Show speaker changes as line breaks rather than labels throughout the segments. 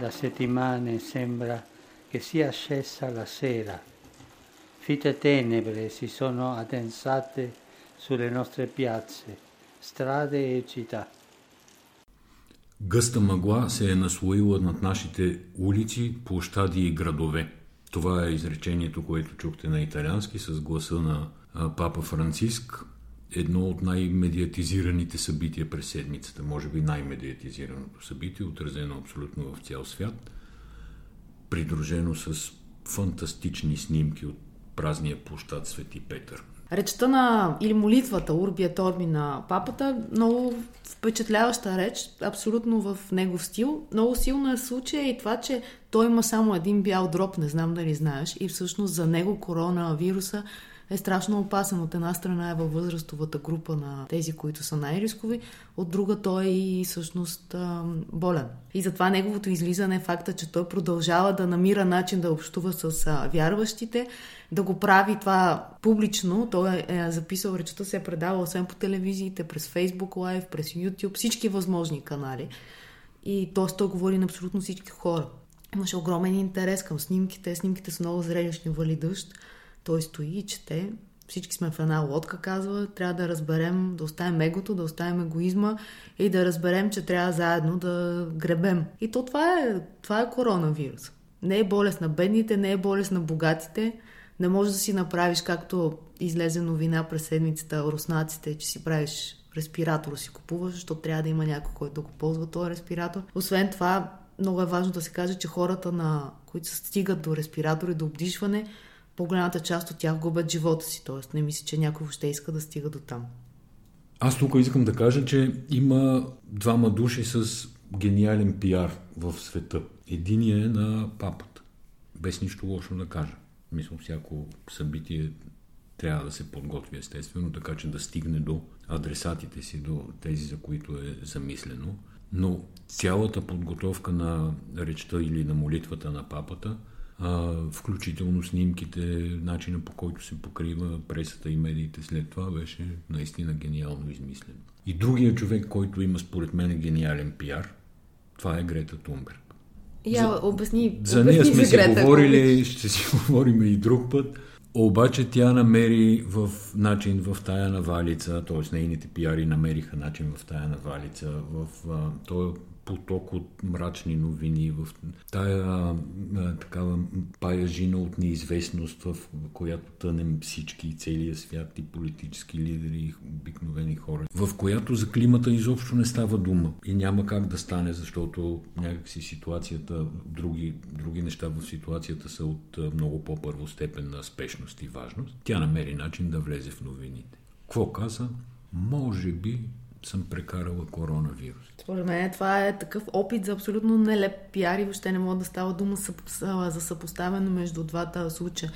da settimane sembra che sia scesa la sera. Fitte tenebre si sono addensate sulle nostre piazze, strade e città.
Гъста мъгла се е наслоила над нашите улици, площади и градове. Това е изречението, което чухте на италиански с гласа на папа Франциск. Едно от най-медиатизираните събития през седмицата, може би най-медиатизираното събитие, отразено абсолютно в цял свят, придружено с фантастични снимки от празния площад Свети Петър.
Речта на, или молитвата Урбия Торби на папата, много впечатляваща реч, абсолютно в негов стил. Много силно е случая и това, че той има само един бял дроб, не знам дали знаеш, и всъщност за него коронавируса е страшно опасен. От една страна е във възрастовата група на тези, които са най-рискови, от друга той е и всъщност болен. И затова неговото излизане е факта, че той продължава да намира начин да общува с вярващите, да го прави това публично. Той е записал речта, се е предавал освен по телевизиите, през Facebook Live, през YouTube, всички възможни канали. И т.е. той говори на абсолютно всички хора. Имаше огромен интерес към снимките. Снимките са много зрелищни, вали дъжд. Той стои и чете. Всички сме в една лодка, казва. Трябва да разберем, да оставим егото, да оставим егоизма и да разберем, че трябва заедно да гребем. И то това е, това е коронавирус. Не е болест на бедните, не е болест на богатите. Не можеш да си направиш, както излезе новина през седмицата, руснаците, че си правиш респиратор, си купуваш, защото трябва да има някой, който да го ползва този респиратор. Освен това, много е важно да се каже, че хората, на, които стигат до респиратори, до обдишване, по-голямата част от тях губят живота си. Тоест, не мисля, че някой въобще иска да стига до там.
Аз тук искам да кажа, че има двама души с гениален пиар в света. Единият е на папата. Без нищо лошо да кажа. Мисля, всяко събитие трябва да се подготви естествено, така че да стигне до адресатите си, до тези, за които е замислено. Но цялата подготовка на речта или на молитвата на папата – включително снимките, начина по който се покрива пресата и медиите след това беше наистина гениално измислено. И другия човек, който има според мен гениален пиар, това е Грета Тунберг.
Я, за, обясни,
за нея сме си Грета, говорили, ще си говорим и друг път. Обаче тя намери в начин в тая навалица, т.е. нейните пиари намериха начин в тая навалица, в а, този поток от мрачни новини, в тая а, такава паяжина от неизвестност, в която тънем всички целия свят и политически лидери и обикновени хора, в която за климата изобщо не става дума и няма как да стане, защото някакси ситуацията, други, други неща в ситуацията са от много по-първостепенна спешност и важност. Тя намери начин да влезе в новините. Какво каза? Може би съм прекарала коронавирус.
Според мен това е такъв опит за абсолютно нелеп пиар и въобще не мога да става дума за съпоставяне между двата случая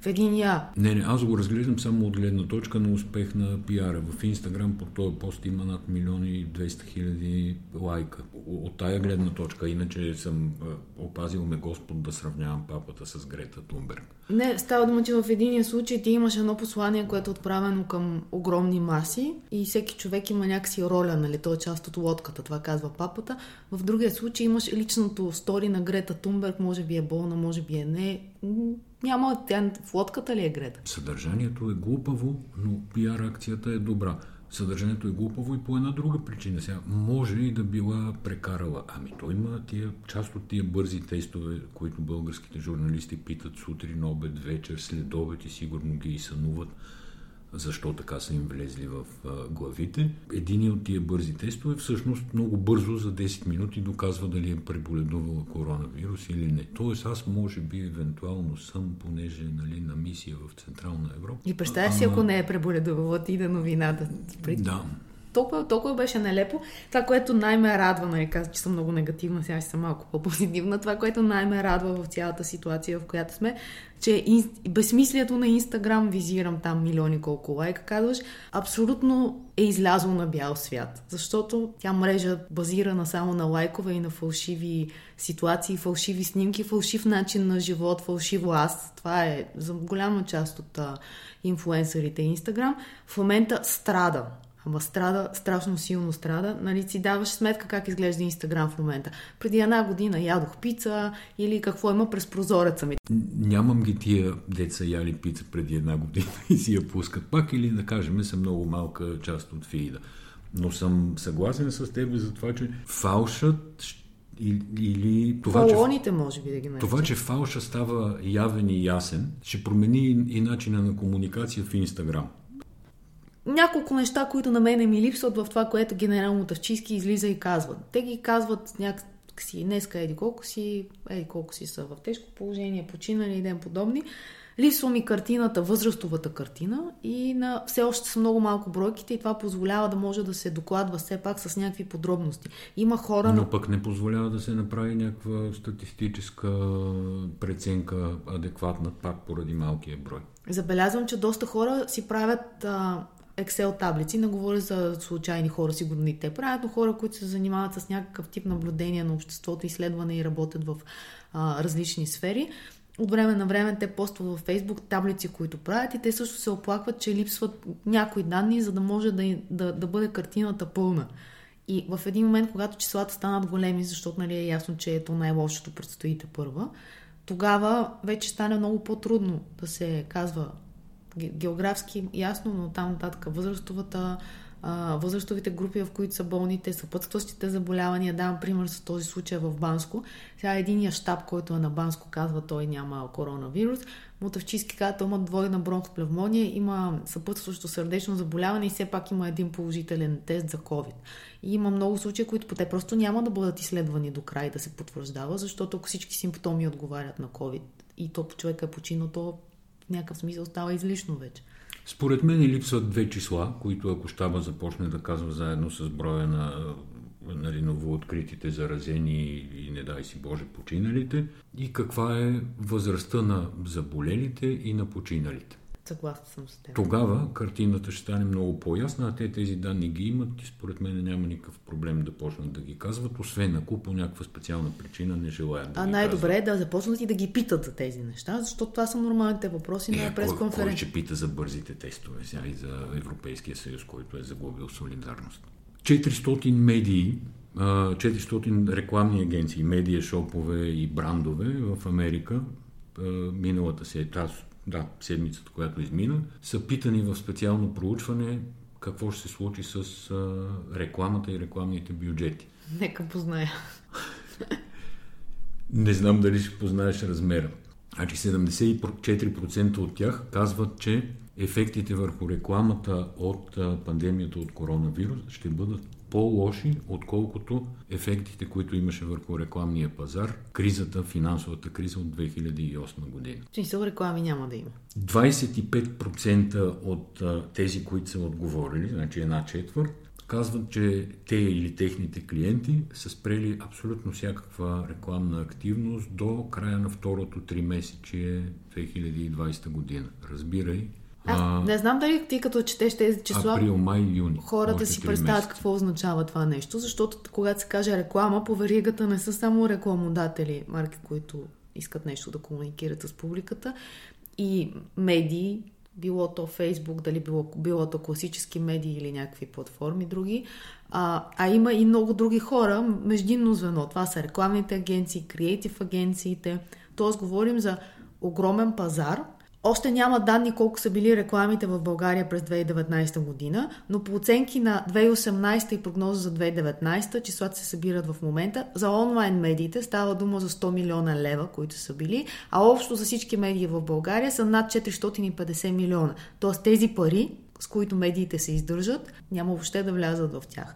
в един я.
Не, не, аз го разглеждам само от гледна точка на успех на пиара. В Инстаграм по този пост има над милиони и 200 хиляди лайка. От тая гледна точка, иначе съм опазил ме Господ да сравнявам папата с Грета Тунберг.
Не, става дума, че в единия случай ти имаш едно послание, което е отправено към огромни маси и всеки човек има някакси роля, нали? Той е част от лодката, това казва папата. В другия случай имаш личното стори на Грета Тунберг, може би е болна, може би е не няма, тя в лодката ли е Грета?
Съдържанието е глупаво, но пиар акцията е добра. Съдържанието е глупаво и по една друга причина. Сега може и да била прекарала. Ами той има тия, част от тия бързи тестове, които българските журналисти питат сутрин, обед, вечер, след обед и сигурно ги и сънуват защо така са им влезли в главите. Един от тия бързи тестове всъщност много бързо за 10 минути доказва дали е преболедувала коронавирус или не. Тоест аз може би евентуално съм, понеже нали, на мисия в Централна Европа.
И представяш си, ако не е преболедувала ти да новината.
Да,
толкова, толкова беше нелепо. Това, което най-ме радва, нали, каза, че съм много негативна, сега ще съм малко по-позитивна, това, което най-ме радва в цялата ситуация, в която сме, че ин... безсмислието на Инстаграм, визирам там милиони колко лайка, казваш, абсолютно е излязло на бял свят. Защото тя мрежа базирана само на лайкове и на фалшиви ситуации, фалшиви снимки, фалшив начин на живот, фалшиво аз. Това е за голяма част от а, инфуенсърите Инстаграм. В момента страда Ама страда, страшно силно страда. Нали си даваш сметка как изглежда Инстаграм в момента. Преди една година ядох пица или какво има през прозореца ми.
Нямам ги тия деца яли пица преди една година и си я пускат пак или да кажем са много малка част от фиида. Но съм съгласен с теб за това, че фалшът или
това, Балоните, че, може би да ги
Това, че фалша става явен и ясен, ще промени и начина на комуникация в Инстаграм.
Няколко неща, които на мене ми липсват в това, което генерално Тавчийски излиза и казват. Те ги казват някакси, днеска еди колко си, еди колко си са в тежко положение, починали и ден подобни. Липсва ми картината, възрастовата картина и на все още са много малко бройките и това позволява да може да се докладва все пак с някакви подробности. Има хора...
Но пък не позволява да се направи някаква статистическа преценка адекватна пак поради малкия брой.
Забелязвам, че доста хора си правят а, Excel таблици, не говоря за случайни хора, сигурно и те правят, но хора, които се занимават с някакъв тип наблюдение на обществото, изследване и работят в а, различни сфери от време на време те постват във Фейсбук таблици, които правят и те също се оплакват, че липсват някои данни, за да може да, да, да бъде картината пълна. И в един момент, когато числата станат големи, защото нали, е ясно, че ето най-лошото предстоите първа, тогава вече стане много по-трудно да се казва географски ясно, но там нататък възрастовата възрастовите групи, в които са болните, съпътстващите заболявания. Давам пример с този случай в Банско. Сега единия щаб, който е на Банско, казва, той няма коронавирус. Мотавчийски казва, има двойна бронхоплевмония, има съпътстващо сърдечно заболяване и все пак има един положителен тест за COVID. И има много случаи, които те просто няма да бъдат изследвани до край да се потвърждава, защото ако всички симптоми отговарят на COVID и то човека е починал, то някакъв смисъл става излишно вече.
Според мен липсват две числа, които ако щаба започне да казва заедно с броя на нали, новооткритите заразени и не дай си Боже починалите и каква е възрастта на заболелите и на починалите.
Съгласна съм с теб.
Тогава картината ще стане много по-ясна, а те тези данни ги имат и според мен няма никакъв проблем да почнат да ги казват, освен ако по някаква специална причина не желаят да
А най-добре е да започнат и да ги питат за тези неща, защото това са нормалните въпроси е, на пресконференция. Кой,
кой ще пита за бързите тестове сега и за Европейския съюз, който е загубил солидарност? 400 медии 400 рекламни агенции, медия, шопове и брандове в Америка миналата се тази да, седмицата, която измина, са питани в специално проучване какво ще се случи с а, рекламата и рекламните бюджети.
Нека позная.
Не знам дали ще познаеш размера. Значи 74% от тях казват, че ефектите върху рекламата от пандемията от коронавирус ще бъдат по-лоши, отколкото ефектите, които имаше върху рекламния пазар, кризата, финансовата криза от 2008 година.
Смисъл реклами няма да има.
25% от а, тези, които са отговорили, значи една четвърт, казват, че те или техните клиенти са спрели абсолютно всякаква рекламна активност до края на второто три месече 2020 година. Разбирай,
аз не знам дали ти като четеш тези числа,
април, май, юни,
хората си представят месеца. какво означава това нещо, защото когато се каже реклама, по веригата не са само рекламодатели, марки, които искат нещо да комуникират с публиката и медии, било то Фейсбук, дали било, било то класически медии или някакви платформи други, а, а има и много други хора, междинно звено. Това са рекламните агенции, креатив агенциите, т.е. говорим за огромен пазар, още няма данни колко са били рекламите в България през 2019 година, но по оценки на 2018 и прогноза за 2019, числата се събират в момента. За онлайн медиите става дума за 100 милиона лева, които са били, а общо за всички медии в България са над 450 милиона. Тоест тези пари, с които медиите се издържат, няма въобще да влязат в тях.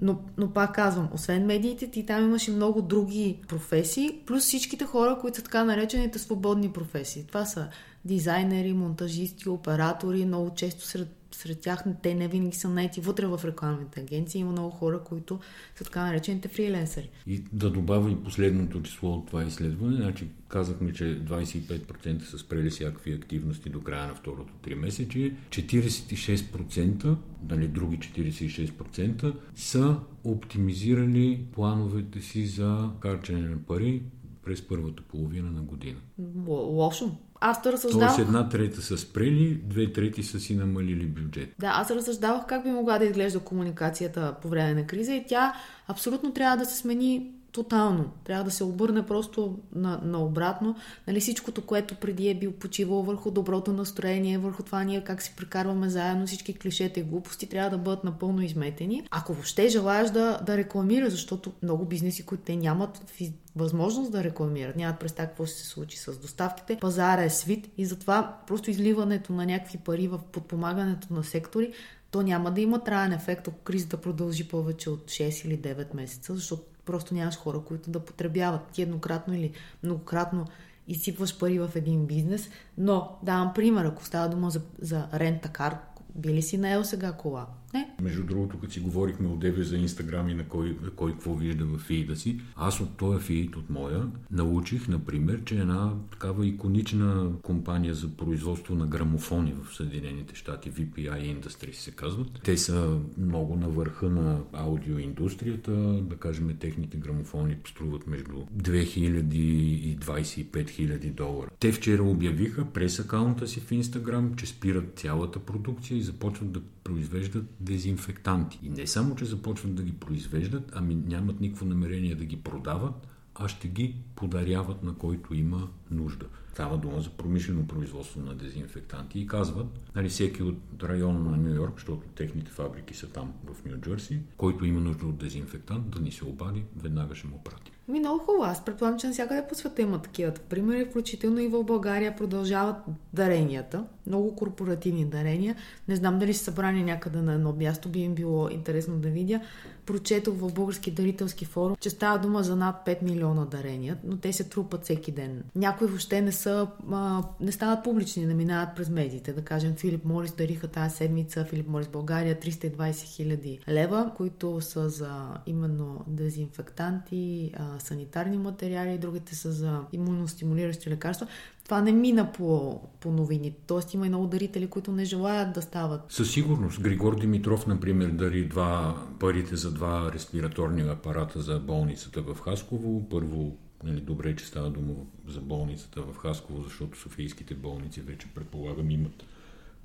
Но, но пак казвам, освен медиите, ти там имаш и много други професии, плюс всичките хора, които са така наречените свободни професии. Това са дизайнери, монтажисти, оператори, много често сред, сред тях те не винаги са найти вътре в рекламните агенции. Има много хора, които са така наречените фриленсери.
И да добавя и последното число от това изследване, значи казахме, че 25% са спрели всякакви активности до края на второто три месече, 46%, нали, други 46% са оптимизирали плановете си за харчене на пари през първата половина на година.
Лошо. Аз то
разсъждавах... Тоест една трета са спрели, две трети са си намалили бюджет.
Да, аз разсъждавах как би могла да изглежда комуникацията по време на криза и тя абсолютно трябва да се смени тотално. Трябва да се обърне просто на, на. Нали, всичкото, което преди е бил почивал върху доброто настроение, върху това ние как си прекарваме заедно всички клишета и глупости, трябва да бъдат напълно изметени. Ако въобще желаеш да, да рекламираш, защото много бизнеси, които те нямат възможност да рекламират, нямат представа какво ще се случи с доставките, пазара е свит и затова просто изливането на някакви пари в подпомагането на сектори то няма да има траен ефект, ако кризата продължи повече от 6 или 9 месеца, защото просто нямаш хора, които да потребяват. Ти еднократно или многократно изсипваш пари в един бизнес. Но, давам пример, ако става дума за, за рента-кар, би ли си наел сега кола? Не.
Между другото, като си говорихме от Деве за Инстаграм и на кой, кой какво вижда в фиида си, аз от този фиид, от моя, научих, например, че една такава иконична компания за производство на грамофони в Съединените щати, VPI Industries се казват. Те са много на върха на аудиоиндустрията, да кажем, техните грамофони струват между 2000 и 25 000 долара. Те вчера обявиха през акаунта си в Инстаграм, че спират цялата продукция и започват да произвеждат дезинфектанти. И не само, че започват да ги произвеждат, ами нямат никакво намерение да ги продават, а ще ги подаряват на който има нужда. Става дума за промишлено производство на дезинфектанти и казват, нали, всеки от района на Нью Йорк, защото техните фабрики са там в Нью Джерси, който има нужда от дезинфектант, да ни се обади, веднага ще му прати.
Ми много хубаво. Аз предполагам, че навсякъде по света има такива примери, включително и в България продължават даренията, много корпоративни дарения. Не знам дали са събрани някъде на едно място, би им било интересно да видя. Прочетох в Български дарителски форум, че става дума за над 5 милиона дарения, но те се трупат всеки ден. Някои въобще не са, а, не стават публични, не минават през медиите. Да кажем, Филип Морис дариха тази седмица, Филип Морис България 320 хиляди лева, които са за именно дезинфектанти, а, санитарни материали, другите са за имуностимулиращи лекарства. Това не мина по, по новините. Тоест има и много дарители, които не желаят да стават.
Със сигурност. Григор Димитров, например, дари два парите за два респираторни апарата за болницата в Хасково. Първо Нали, добре, че става дума за болницата в Хасково, защото софийските болници вече предполагам имат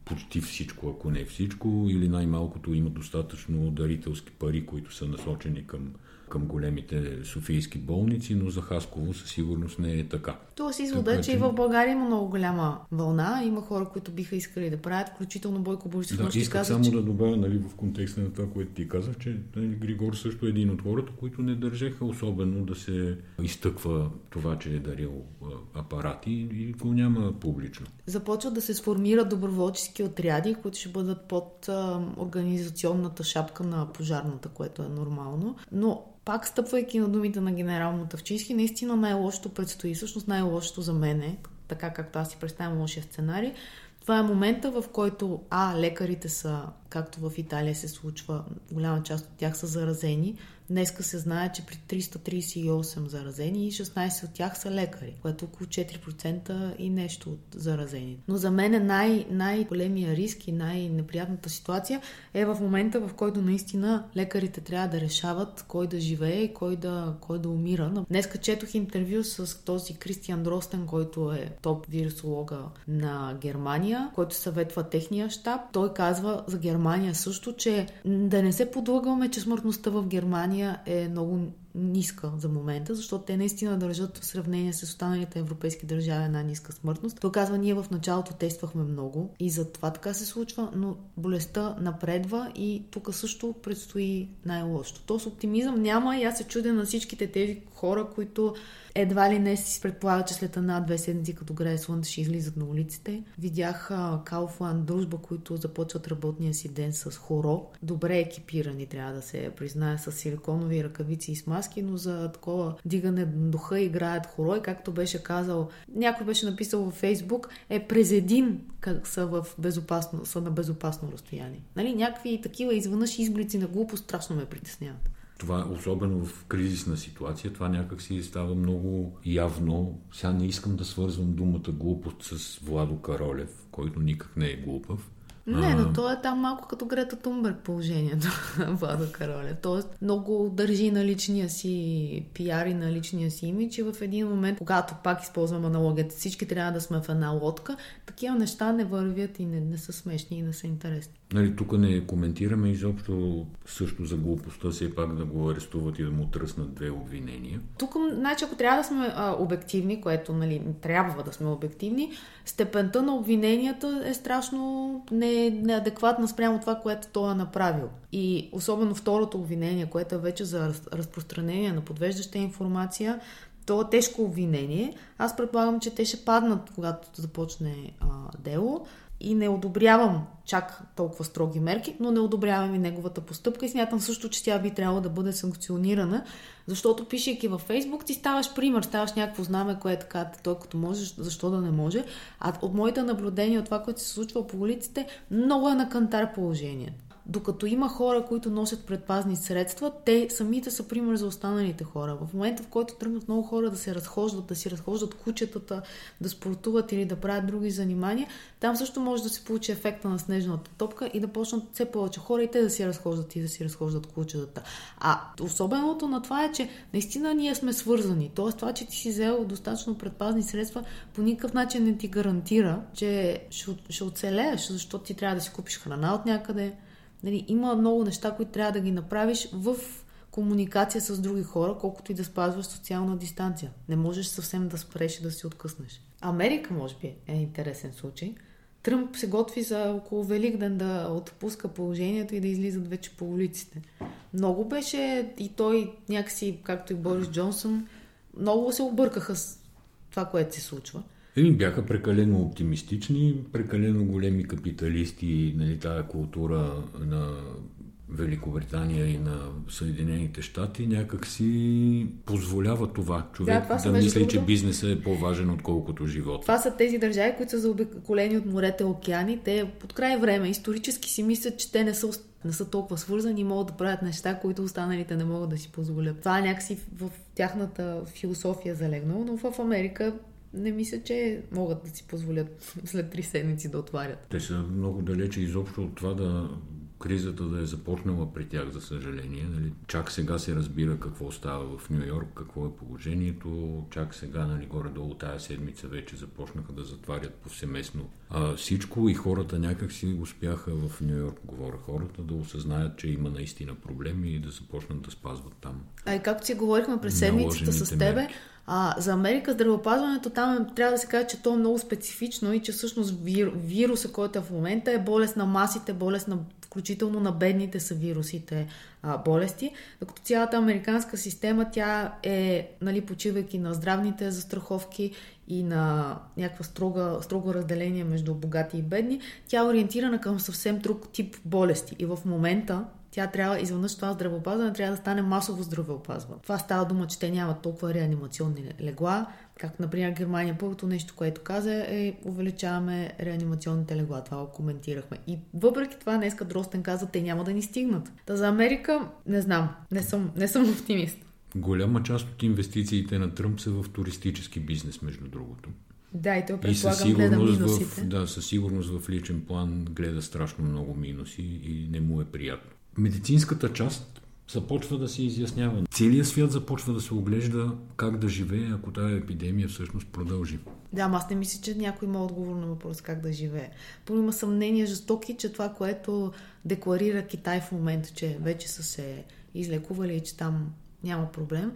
почти всичко, ако не всичко, или най-малкото имат достатъчно дарителски пари, които са насочени към към големите софийски болници, но за Хасково със сигурност не е така.
Тоест извода е, че и в България има много голяма вълна. Има хора, които биха искали да правят, включително Бойко Борисов.
Да, исках каза, само че... да добавя нали, в контекста на това, което ти казах, че нали, Григор също е един от хората, които не държеха особено да се изтъква това, че е дарил апарати и го няма публично.
Започват да се сформират доброволчески отряди, които ще бъдат под а, организационната шапка на пожарната, което е нормално. Но пак стъпвайки на думите на генерал Мотавчийски, наистина най-лошото предстои. Всъщност най-лошото за мен е, така както аз си представям лошия сценарий, това е момента, в който А, лекарите са, както в Италия се случва, голяма част от тях са заразени, Днеска се знае, че при 338 заразени и 16 от тях са лекари, което около 4% и нещо от заразени. Но за мен най- най-големия риск и най-неприятната ситуация е в момента, в който наистина лекарите трябва да решават кой да живее и кой да, кой да умира. Днеска четох интервю с този Кристиан Дростен, който е топ вирусолога на Германия, който съветва техния щаб. Той казва за Германия също, че да не се подлъгваме, че смъртността в Германия Германия е много ниска за момента, защото те наистина държат в сравнение с останалите европейски държави една ниска смъртност. Той казва, ние в началото тествахме много и за това така се случва, но болестта напредва и тук също предстои най-лошото. Тоест оптимизъм няма и аз се чудя на всичките тези хора, които едва ли не си предполага, че след една-две седмици, като грее слънце, ще излизат на улиците. Видях Кауфланд дружба, които започват работния си ден с хоро. Добре екипирани, трябва да се признае, с силиконови ръкавици и с маски, но за такова дигане духа играят хоро. И както беше казал, някой беше написал във Фейсбук, е през един как са, в безопасно, са на безопасно разстояние. Нали, някакви такива извънъж изблици на глупост страшно ме притесняват
това, особено в кризисна ситуация, това някак си става много явно. Сега не искам да свързвам думата глупост с Владо Каролев, който никак не е глупав.
Не, но то е там малко като Грета Тунберг положението, Владо Каролев. Тоест много държи на личния си пиар и на личния си имидж и в един момент, когато пак използвам аналогията, всички трябва да сме в една лодка, такива неща не вървят и не, не са смешни и не са интересни.
Нали, тук не коментираме изобщо също за глупостта, все пак да го арестуват и да му тръснат две обвинения.
Тук, значи, ако трябва да сме а, обективни, което нали, трябва да сме обективни, степента на обвиненията е страшно не, неадекватна спрямо това, което той е направил. И особено второто обвинение, което е вече за разпространение на подвеждаща информация, то е тежко обвинение. Аз предполагам, че те ще паднат, когато започне а, дело и не одобрявам чак толкова строги мерки, но не одобрявам и неговата постъпка и смятам също, че тя би трябвало да бъде санкционирана, защото пишейки във Фейсбук ти ставаш пример, ставаш някакво знаме, кое е така, той като можеш, защо да не може. А от моите наблюдения, от това, което се случва по улиците, много е на кантар положението докато има хора, които носят предпазни средства, те самите са пример за останалите хора. В момента, в който тръгнат много хора да се разхождат, да си разхождат кучетата, да спортуват или да правят други занимания, там също може да се получи ефекта на снежната топка и да почнат все повече хора и те да си разхождат и да си разхождат кучетата. А особеното на това е, че наистина ние сме свързани. Тоест това, че ти си взел достатъчно предпазни средства, по никакъв начин не ти гарантира, че ще, ще оцелееш, защото ти трябва да си купиш храна от някъде, Нали, има много неща, които трябва да ги направиш в комуникация с други хора, колкото и да спазваш социална дистанция. Не можеш съвсем да спреш и да си откъснеш. Америка, може би, е интересен случай. Тръмп се готви за около Великден да отпуска положението и да излизат вече по улиците. Много беше и той някакси, както и Борис Джонсън, много се объркаха с това, което се случва.
Еми бяха прекалено оптимистични, прекалено големи капиталисти, нали, тая култура на Великобритания и на Съединените щати някак си позволява това човек да, това да мисли, че бизнесът е по-важен отколкото живота.
Това са тези държави, които са заобиколени от морете, океани. Те под край време исторически си мислят, че те не са, не са толкова свързани и могат да правят неща, които останалите не могат да си позволят. Това някакси в тяхната философия залегнало, но в Америка не мисля, че могат да си позволят след три седмици да отварят.
Те са много далече изобщо от това да кризата да е започнала при тях, за съжаление. Нали? Чак сега се разбира какво става в Нью Йорк, какво е положението. Чак сега, нали, горе-долу тая седмица вече започнаха да затварят повсеместно а, всичко и хората някак си успяха в Нью Йорк, говоря хората, да осъзнаят, че има наистина проблеми и да започнат да спазват там.
А и както си говорихме през седмицата с тебе, мерки а, за Америка здравеопазването там е, трябва да се каже, че то е много специфично и че всъщност вир, вируса, който е в момента е болест на масите, болест на включително на бедните са вирусите а, болести, докато цялата американска система, тя е, нали, почивайки на здравните застраховки и на някаква строга, строго разделение между богати и бедни, тя е ориентирана към съвсем друг тип болести. И в момента тя трябва, изведнъж това здравеопазване трябва да стане масово здравеопазване. Това става дума, че те нямат толкова реанимационни легла, както, например, Германия. Първото нещо, което каза е увеличаваме реанимационните легла. Това го коментирахме. И въпреки това, днеска Дростен каза, те няма да ни стигнат. Та за Америка, не знам, не съм, не съм оптимист.
Голяма част от инвестициите на Тръмп са в туристически бизнес, между другото.
Да, и той предполагам гледа минусите.
В, да, със сигурност в личен план гледа страшно много минуси и не му е приятно медицинската част започва да се изяснява. Целият свят започва да се оглежда как да живее, ако тази епидемия всъщност продължи.
Да, аз не мисля, че някой има отговор на въпрос как да живее. Първо има съмнения жестоки, че това, което декларира Китай в момента, че вече са се излекували и че там няма проблем,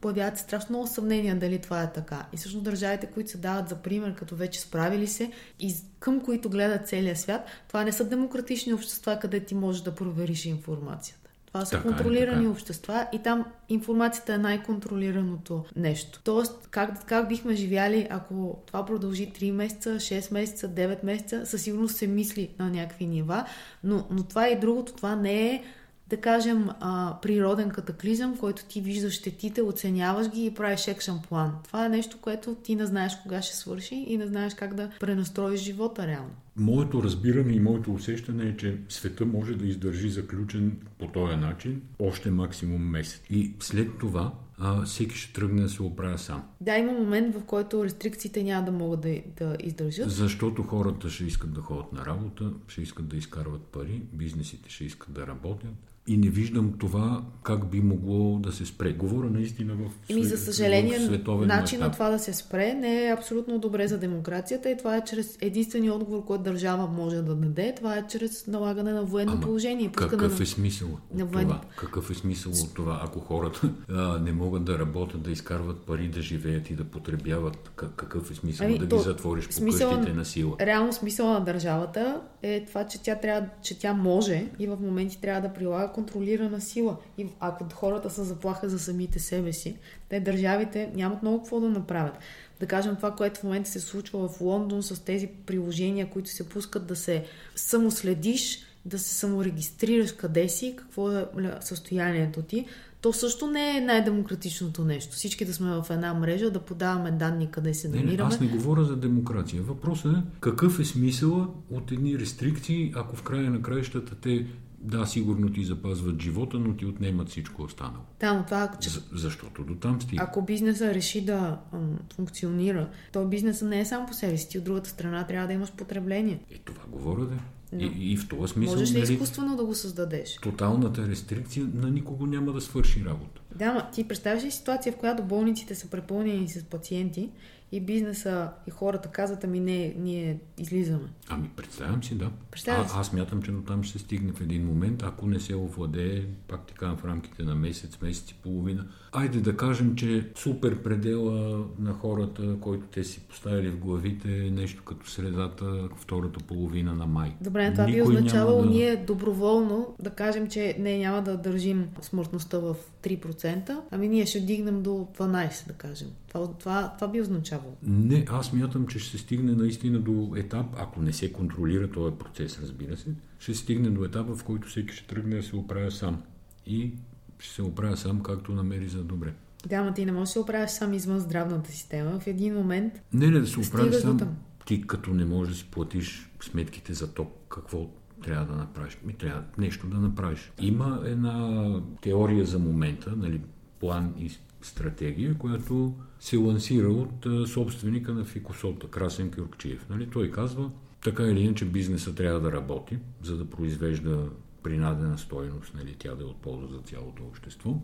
появяват страшно много съмнения дали това е така. И всъщност държавите, които се дават за пример, като вече справили се и към които гледат целия свят, това не са демократични общества, къде ти можеш да провериш информацията. Това са така е, контролирани е, общества и там информацията е най-контролираното нещо. Тоест, как, как бихме живяли, ако това продължи 3 месеца, 6 месеца, 9 месеца, със сигурност се мисли на някакви нива, но, но това е и другото, това не е да кажем, а, природен катаклизъм, който ти виждаш щетите, оценяваш ги и правиш екшен план. Това е нещо, което ти не знаеш кога ще свърши и не знаеш как да пренастроиш живота реално.
Моето разбиране и моето усещане е, че света може да издържи заключен по този начин още максимум месец. И след това а, всеки ще тръгне да се оправя сам.
Да, има момент, в който рестрикциите няма да могат да, да издържат.
Защото хората ще искат да ходят на работа, ще искат да изкарват пари, бизнесите ще искат да работят и не виждам това как би могло да се спре. Говоря наистина в,
Еми, за съжаление,
в световен
начин на това да се спре не е абсолютно добре за демокрацията и това е чрез единствения отговор, който държава може да даде, това е чрез налагане на военно
Ама
положение.
Какъв
на...
е смисъл от
на военно-
това? Какъв е смисъл от това, ако хората а, не могат да работят, да изкарват пари, да живеят и да потребяват? Как- Какъв е смисъл
Ами,
да
то-
ги затвориш по
смисъл-
къщите на сила?
Реално смисъла на държавата е това, че тя, трябва, че тя може и в моменти трябва да прилага контролирана сила. И ако хората са заплаха за самите себе си, те държавите нямат много какво да направят. Да кажем това, което в момента се случва в Лондон с тези приложения, които се пускат да се самоследиш, да се саморегистрираш къде си, какво е състоянието ти, то също не е най-демократичното нещо. Всички да сме в една мрежа, да подаваме данни къде се
Не, не,
намираме.
аз не говоря за демокрация. Въпросът е какъв е смисъла от едни рестрикции, ако в края на краищата те, да, сигурно ти запазват живота, но ти отнемат всичко останало.
Да, но това, че
За, защото до там стига.
Ако бизнеса реши да м, функционира, то бизнеса не е сам по себе си. Ти от другата страна трябва да имаш потребление.
Е, това говоря да.
Но-
И, и в този смисъл,
Можеш ли
нали,
изкуствено да го създадеш?
тоталната рестрикция на никого няма да свърши работа.
Да, ма ти представяш ли ситуация, в която болниците са препълнени с пациенти и бизнеса и хората казват, ами не, ние излизаме.
Ами, представям си, да.
Представям
а,
си.
аз мятам, че до там ще стигне в един момент, ако не се овладее, пак ти казвам, в рамките на месец, месец и половина. Айде да кажем, че супер предела на хората, който те си поставили в главите, е нещо като средата, втората половина на май.
Добре, това би
Никой
означавало
няма да-
ние доброволно да кажем, че не няма да държим смъртността в 3%, ами ние ще дигнем до 12%, да кажем. Това, това, това би означавало.
Не, аз мятам, че ще се стигне наистина до етап, ако не се контролира този процес, разбира се, ще се стигне до етапа, в който всеки ще тръгне да се оправя сам. И ще се оправя сам, както намери за добре.
Да, ма ти не можеш да се оправиш сам извън здравната система. В един момент
Не, не да се оправиш сам. Ти като не можеш да си платиш сметките за ток, какво трябва да направиш? Ми трябва нещо да направиш. Има една теория за момента, нали, план и стратегия, която се лансира от собственика на Фикосота, Красен Кюркчиев. Нали? Той казва, така или иначе бизнеса трябва да работи, за да произвежда принадена стойност, нали, тя да е от полза за цялото общество.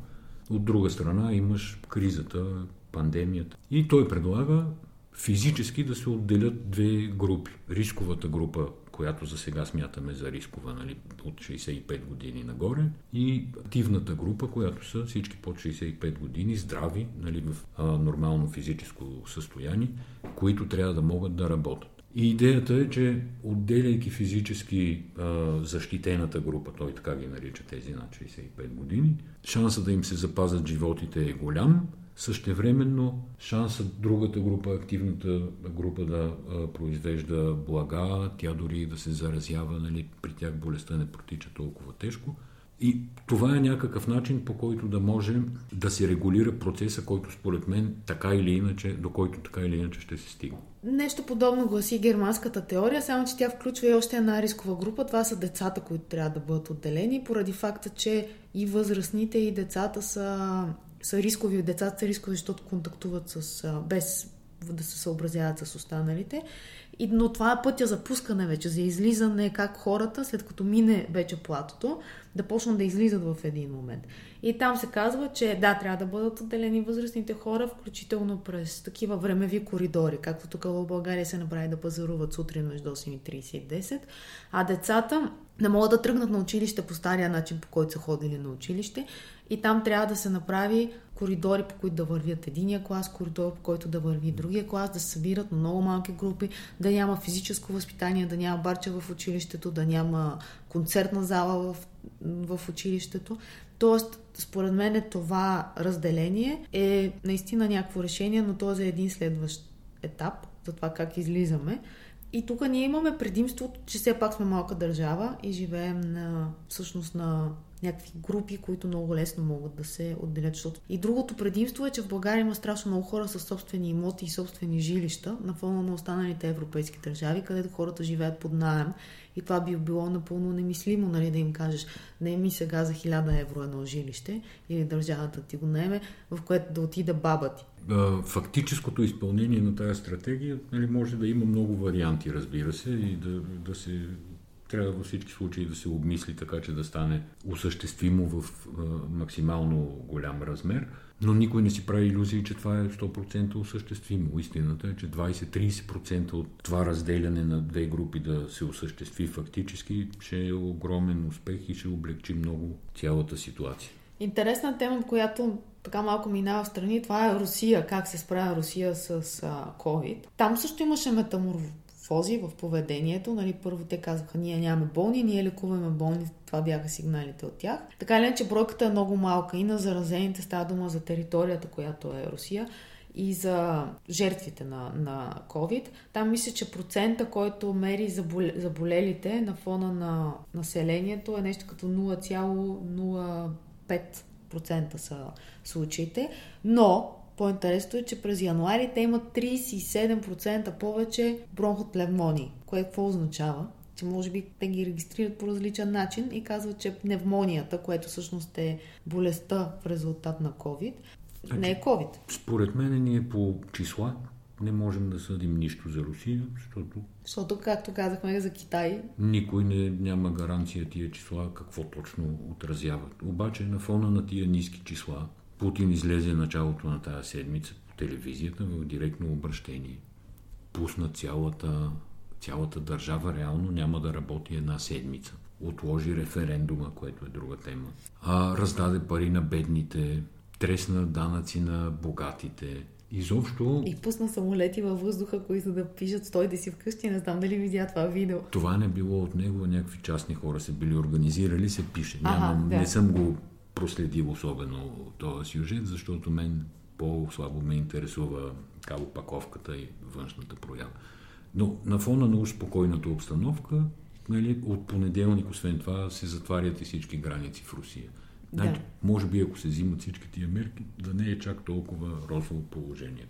От друга страна имаш кризата, пандемията. И той предлага физически да се отделят две групи. Рисковата група, която за сега смятаме за рискова, нали, от 65 години нагоре, и активната група, която са всички под 65 години, здрави, нали, в а, нормално физическо състояние, които трябва да могат да работят. И идеята е, че отделяйки физически а, защитената група, той така ги нарича тези над 65 години, шанса да им се запазят животите е голям, Същевременно шансът другата група, активната група да произвежда блага, тя дори да се заразява, нали, при тях болестта не протича толкова тежко. И това е някакъв начин, по който да може да се регулира процеса, който според мен така или иначе, до който така или иначе ще се стигне.
Нещо подобно гласи германската теория, само че тя включва и още една рискова група. Това са децата, които трябва да бъдат отделени, поради факта, че и възрастните, и децата са, са рискови. Децата са рискови, защото контактуват с, без да се съобразяват с останалите. И, но това е пътя за пускане вече, за излизане, как хората, след като мине вече платото, да почнат да излизат в един момент. И там се казва, че да, трябва да бъдат отделени възрастните хора, включително през такива времеви коридори, както тук в България се направи да пазаруват сутрин между 8.30 и 10, а децата не могат да тръгнат на училище по стария начин, по който са ходили на училище. И там трябва да се направи коридори, по които да вървят единия клас, коридор, по който да върви другия клас, да се събират на много малки групи, да няма физическо възпитание, да няма барча в училището, да няма концертна зала в, в училището. Тоест, според мен това разделение е наистина някакво решение, но то е един следващ етап, за това как излизаме. И тук ние имаме предимството, че все пак сме малка държава и живеем на, всъщност на някакви групи, които много лесно могат да се отделят. Защото... И другото предимство е, че в България има страшно много хора с собствени имоти и собствени жилища на фона на останалите европейски държави, където хората живеят под найем. И това би било напълно немислимо, нали, да им кажеш, не ми сега за 1000 евро едно жилище или държавата ти го наеме, в което да отида баба ти.
Фактическото изпълнение на тази стратегия нали, може да има много варианти, разбира се, и да, да се трябва във всички случаи да се обмисли така, че да стане осъществимо в а, максимално голям размер, но никой не си прави иллюзии, че това е 100% осъществимо. Истината е, че 20-30% от това разделяне на две групи да се осъществи фактически ще е огромен успех и ще облегчи много цялата ситуация.
Интересна тема, която така малко минава в страни, това е Русия, как се справя Русия с COVID. Там също имаше метаморфози в поведението. Нали, първо те казаха, ние нямаме болни, ние лекуваме болни, това бяха сигналите от тях. Така ли, че бройката е много малка и на заразените става дума за територията, която е Русия и за жертвите на, на COVID. Там мисля, че процента, който мери заболелите на фона на населението е нещо като 0,05 процента са случаите, но по-интересно е, че през януари те имат 37% повече бронхотлевмонии, което какво означава? че може би те ги регистрират по различен начин и казват, че пневмонията, което всъщност е болестта в резултат на COVID, значи, не е COVID.
Според мен ние по числа не можем да съдим нищо за Русия, защото...
Защото, както казахме за Китай...
Никой не, няма гаранция тия числа какво точно отразяват. Обаче на фона на тия ниски числа Путин излезе началото на тази седмица по телевизията в директно обращение. Пусна цялата, цялата държава реално няма да работи една седмица. Отложи референдума, което е друга тема. А, раздаде пари на бедните, тресна данъци на богатите, Изобщо...
И пусна самолети във въздуха, които да пишат стойте си вкъщи. Не знам дали видя това видео.
Това не било от него, някакви частни хора се били организирали, се пише. Няма, ага, да. Не съм го проследил особено този сюжет, защото мен по-слабо ме интересува опаковката и външната проява. Но на фона на успокойната обстановка, нали, от понеделник, освен това, се затварят и всички граници в Русия. Значи, да. Може би, ако се взимат всички тия мерки, да не е чак толкова розово положение.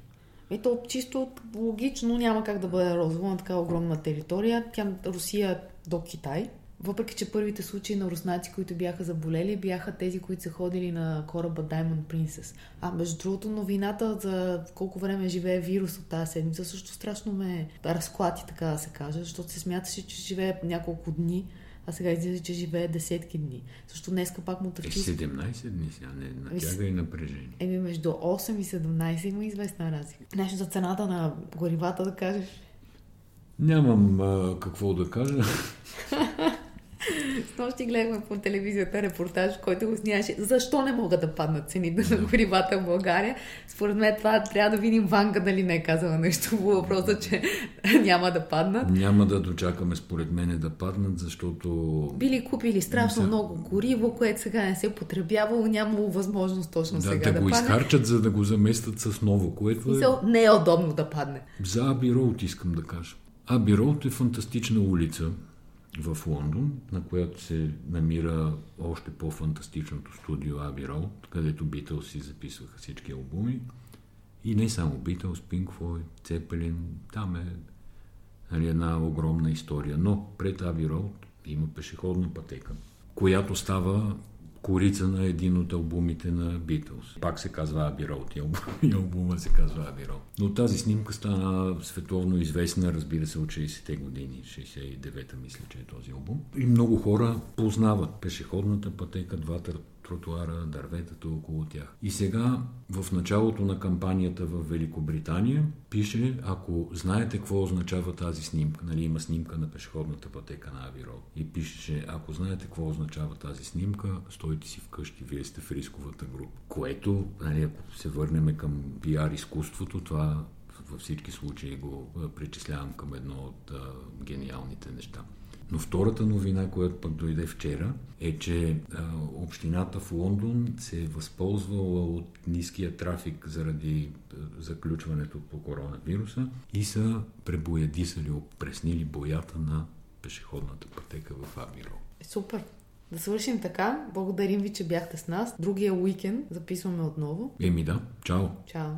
Ето, чисто логично няма как да бъде розово на такава огромна територия. Тя Русия до Китай. Въпреки, че първите случаи на руснаци, които бяха заболели, бяха тези, които са ходили на кораба Diamond Princess. А между другото, новината за колко време живее вирус от тази седмица също страшно ме разклати, така да се каже, защото се смяташе, че живее няколко дни а сега излиза, че живее десетки дни. Също днеска пак му търчи...
Е, 17 дни сега, не натяга и напрежение.
Еми, между 8 и 17 има известна разлика. Нещо за цената на горивата да кажеш?
Нямам а, какво да кажа.
С нощи гледахме по телевизията репортаж, който го снимаше. Защо не могат да паднат цените на горивата в България? Според мен това трябва да видим Ванга дали не е казала нещо по въпроса, че няма да паднат.
Няма да дочакаме според мен да паднат, защото...
Били купили страшно са... много гориво, което сега не се е потребявало, нямало възможност точно
да,
сега
да, да го падне. изхарчат, за да го заместят с ново, което
е... Не е удобно да падне.
За Аби Роуд искам да кажа. Аби Роуд е фантастична улица в Лондон, на която се намира още по-фантастичното студио Abbey Road, където Битълс си записваха всички албуми. И не само Битълс, Pink Floyd, Цепелин, там е нали, една огромна история. Но пред Abbey Road има пешеходна пътека, която става корица на един от албумите на Beatles. Пак се казва Аби Роуд и албума се казва Аби Роуд. Но тази снимка стана световно известна, разбира се, от 60-те години, 69-та мисля, че е този албум. И много хора познават пешеходната пътека, двата тротуара, дърветата около тях. И сега, в началото на кампанията в Великобритания, пише, ако знаете какво означава тази снимка, нали има снимка на пешеходната пътека на Авиро, и пишеше, ако знаете какво означава тази снимка, стойте си вкъщи, вие сте в рисковата група. Което, нали, ако се върнем към пиар изкуството, това във всички случаи го причислявам към едно от а, гениалните неща. Но втората новина, която пък дойде вчера, е, че а, общината в Лондон се е възползвала от ниския трафик заради а, заключването по коронавируса и са пребоядисали, опреснили боята на пешеходната пътека в Абиро.
Супер! Да свършим така. Благодарим ви, че бяхте с нас. Другия уикенд записваме отново.
Еми да, чао.
Чао.